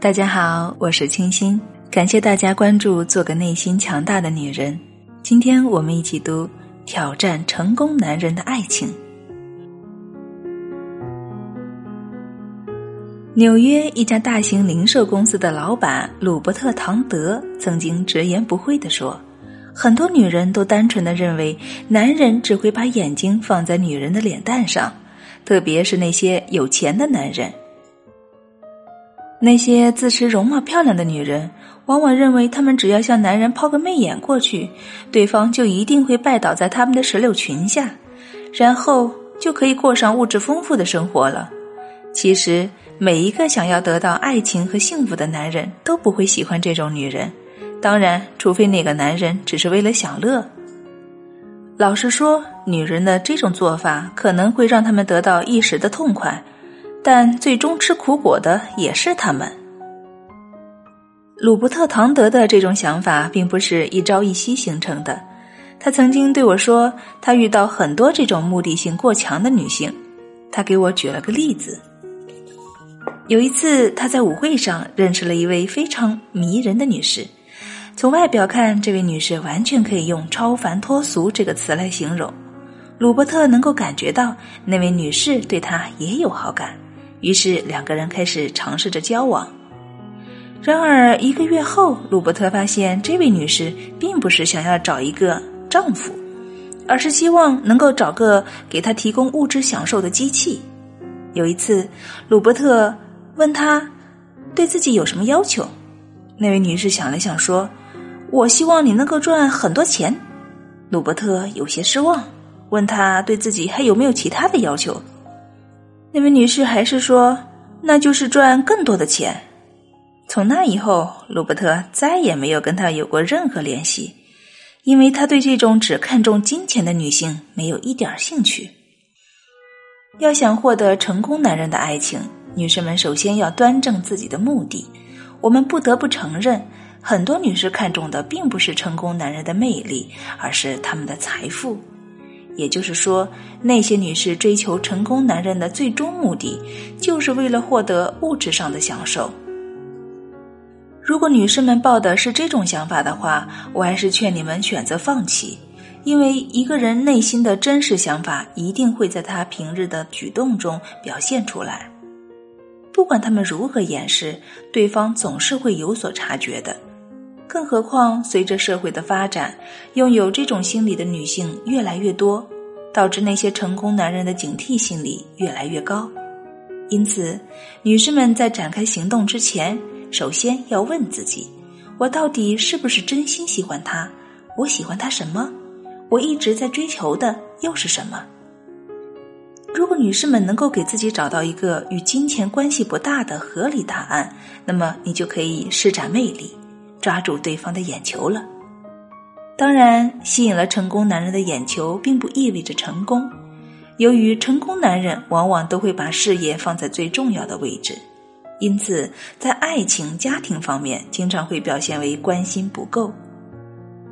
大家好，我是清新，感谢大家关注。做个内心强大的女人。今天我们一起读《挑战成功男人的爱情》。纽约一家大型零售公司的老板鲁伯特·唐德曾经直言不讳地说：“很多女人都单纯的认为，男人只会把眼睛放在女人的脸蛋上，特别是那些有钱的男人。”那些自持容貌漂亮的女人，往往认为她们只要向男人抛个媚眼过去，对方就一定会拜倒在他们的石榴裙下，然后就可以过上物质丰富的生活了。其实，每一个想要得到爱情和幸福的男人都不会喜欢这种女人，当然，除非那个男人只是为了享乐。老实说，女人的这种做法可能会让他们得到一时的痛快。但最终吃苦果的也是他们。鲁伯特·唐德的这种想法并不是一朝一夕形成的。他曾经对我说，他遇到很多这种目的性过强的女性。他给我举了个例子：有一次，他在舞会上认识了一位非常迷人的女士。从外表看，这位女士完全可以用“超凡脱俗”这个词来形容。鲁伯特能够感觉到那位女士对他也有好感。于是两个人开始尝试着交往，然而一个月后，鲁伯特发现这位女士并不是想要找一个丈夫，而是希望能够找个给她提供物质享受的机器。有一次，鲁伯特问她对自己有什么要求，那位女士想了想说：“我希望你能够赚很多钱。”鲁伯特有些失望，问她对自己还有没有其他的要求。那位女士还是说：“那就是赚更多的钱。”从那以后，鲁伯特再也没有跟她有过任何联系，因为他对这种只看重金钱的女性没有一点兴趣。要想获得成功男人的爱情，女士们首先要端正自己的目的。我们不得不承认，很多女士看重的并不是成功男人的魅力，而是他们的财富。也就是说，那些女士追求成功男人的最终目的，就是为了获得物质上的享受。如果女士们抱的是这种想法的话，我还是劝你们选择放弃，因为一个人内心的真实想法一定会在他平日的举动中表现出来，不管他们如何掩饰，对方总是会有所察觉的。更何况，随着社会的发展，拥有这种心理的女性越来越多，导致那些成功男人的警惕心理越来越高。因此，女士们在展开行动之前，首先要问自己：我到底是不是真心喜欢他？我喜欢他什么？我一直在追求的又是什么？如果女士们能够给自己找到一个与金钱关系不大的合理答案，那么你就可以施展魅力。抓住对方的眼球了。当然，吸引了成功男人的眼球，并不意味着成功。由于成功男人往往都会把事业放在最重要的位置，因此在爱情、家庭方面，经常会表现为关心不够。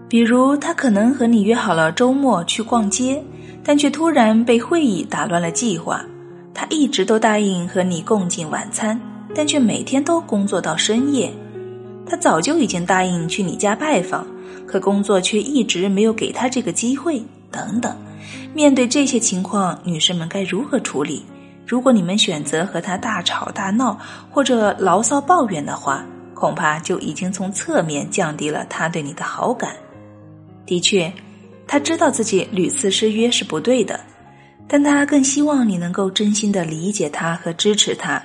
比如，他可能和你约好了周末去逛街，但却突然被会议打乱了计划。他一直都答应和你共进晚餐，但却每天都工作到深夜。他早就已经答应去你家拜访，可工作却一直没有给他这个机会。等等，面对这些情况，女士们该如何处理？如果你们选择和他大吵大闹或者牢骚抱怨的话，恐怕就已经从侧面降低了他对你的好感。的确，他知道自己屡次失约是不对的，但他更希望你能够真心的理解他和支持他。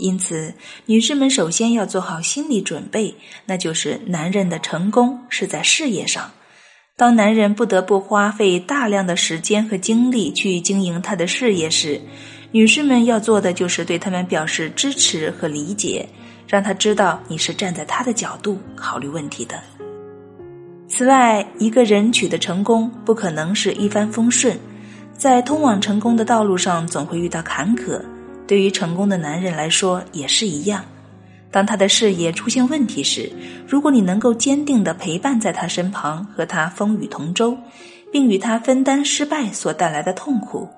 因此，女士们首先要做好心理准备，那就是男人的成功是在事业上。当男人不得不花费大量的时间和精力去经营他的事业时，女士们要做的就是对他们表示支持和理解，让他知道你是站在他的角度考虑问题的。此外，一个人取得成功不可能是一帆风顺，在通往成功的道路上总会遇到坎坷。对于成功的男人来说也是一样，当他的事业出现问题时，如果你能够坚定的陪伴在他身旁，和他风雨同舟，并与他分担失败所带来的痛苦，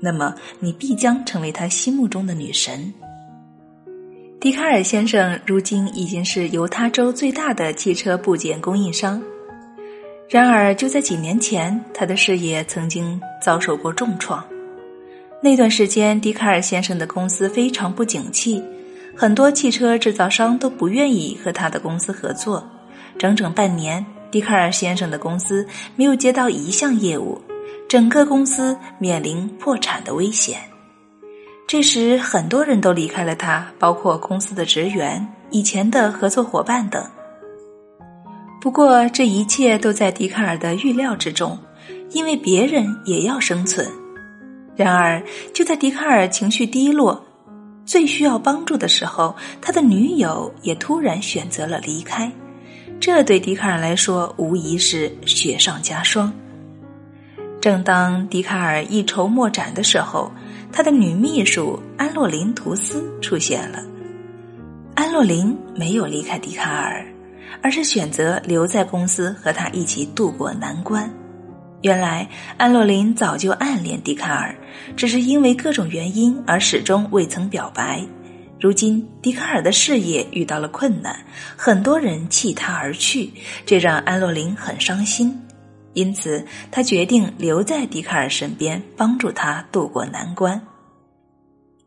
那么你必将成为他心目中的女神。笛卡尔先生如今已经是犹他州最大的汽车部件供应商。然而，就在几年前，他的事业曾经遭受过重创。那段时间，笛卡尔先生的公司非常不景气，很多汽车制造商都不愿意和他的公司合作。整整半年，笛卡尔先生的公司没有接到一项业务，整个公司面临破产的危险。这时，很多人都离开了他，包括公司的职员、以前的合作伙伴等。不过，这一切都在笛卡尔的预料之中，因为别人也要生存。然而，就在笛卡尔情绪低落、最需要帮助的时候，他的女友也突然选择了离开。这对笛卡尔来说，无疑是雪上加霜。正当笛卡尔一筹莫展的时候，他的女秘书安洛林图斯出现了。安洛林没有离开笛卡尔，而是选择留在公司和他一起度过难关。原来安洛林早就暗恋笛卡尔，只是因为各种原因而始终未曾表白。如今笛卡尔的事业遇到了困难，很多人弃他而去，这让安洛林很伤心。因此，他决定留在笛卡尔身边，帮助他渡过难关。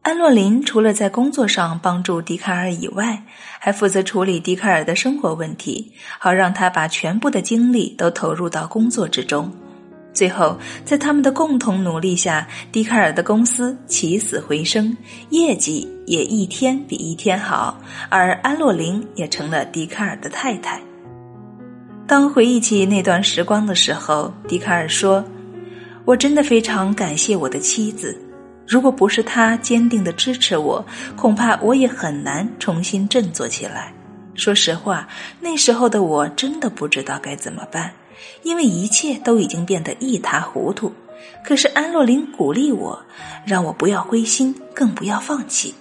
安洛林除了在工作上帮助笛卡尔以外，还负责处理笛卡尔的生活问题，好让他把全部的精力都投入到工作之中。最后，在他们的共同努力下，笛卡尔的公司起死回生，业绩也一天比一天好，而安洛林也成了笛卡尔的太太。当回忆起那段时光的时候，笛卡尔说：“我真的非常感谢我的妻子，如果不是她坚定的支持我，恐怕我也很难重新振作起来。说实话，那时候的我真的不知道该怎么办，因为一切都已经变得一塌糊涂。可是安洛林鼓励我，让我不要灰心，更不要放弃。”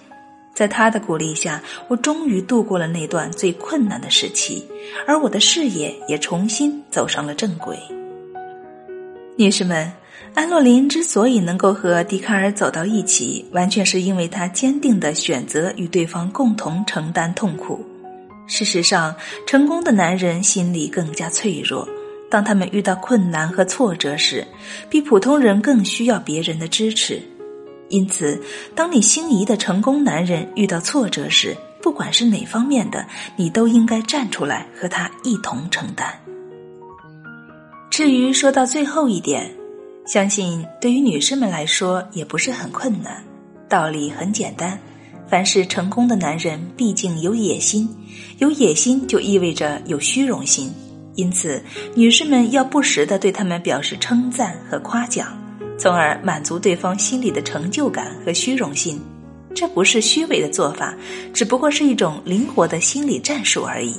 在他的鼓励下，我终于度过了那段最困难的时期，而我的事业也重新走上了正轨。女士们，安洛林之所以能够和笛卡尔走到一起，完全是因为他坚定的选择与对方共同承担痛苦。事实上，成功的男人心里更加脆弱，当他们遇到困难和挫折时，比普通人更需要别人的支持。因此，当你心仪的成功男人遇到挫折时，不管是哪方面的，你都应该站出来和他一同承担。至于说到最后一点，相信对于女士们来说也不是很困难。道理很简单，凡是成功的男人，毕竟有野心，有野心就意味着有虚荣心，因此，女士们要不时的对他们表示称赞和夸奖。从而满足对方心里的成就感和虚荣心，这不是虚伪的做法，只不过是一种灵活的心理战术而已。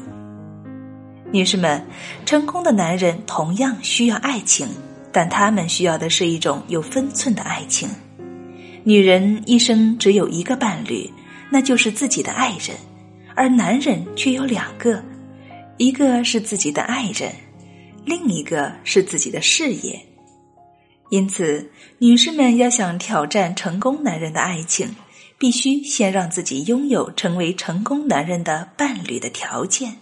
女士们，成功的男人同样需要爱情，但他们需要的是一种有分寸的爱情。女人一生只有一个伴侣，那就是自己的爱人，而男人却有两个，一个是自己的爱人，另一个是自己的事业。因此，女士们要想挑战成功男人的爱情，必须先让自己拥有成为成功男人的伴侣的条件。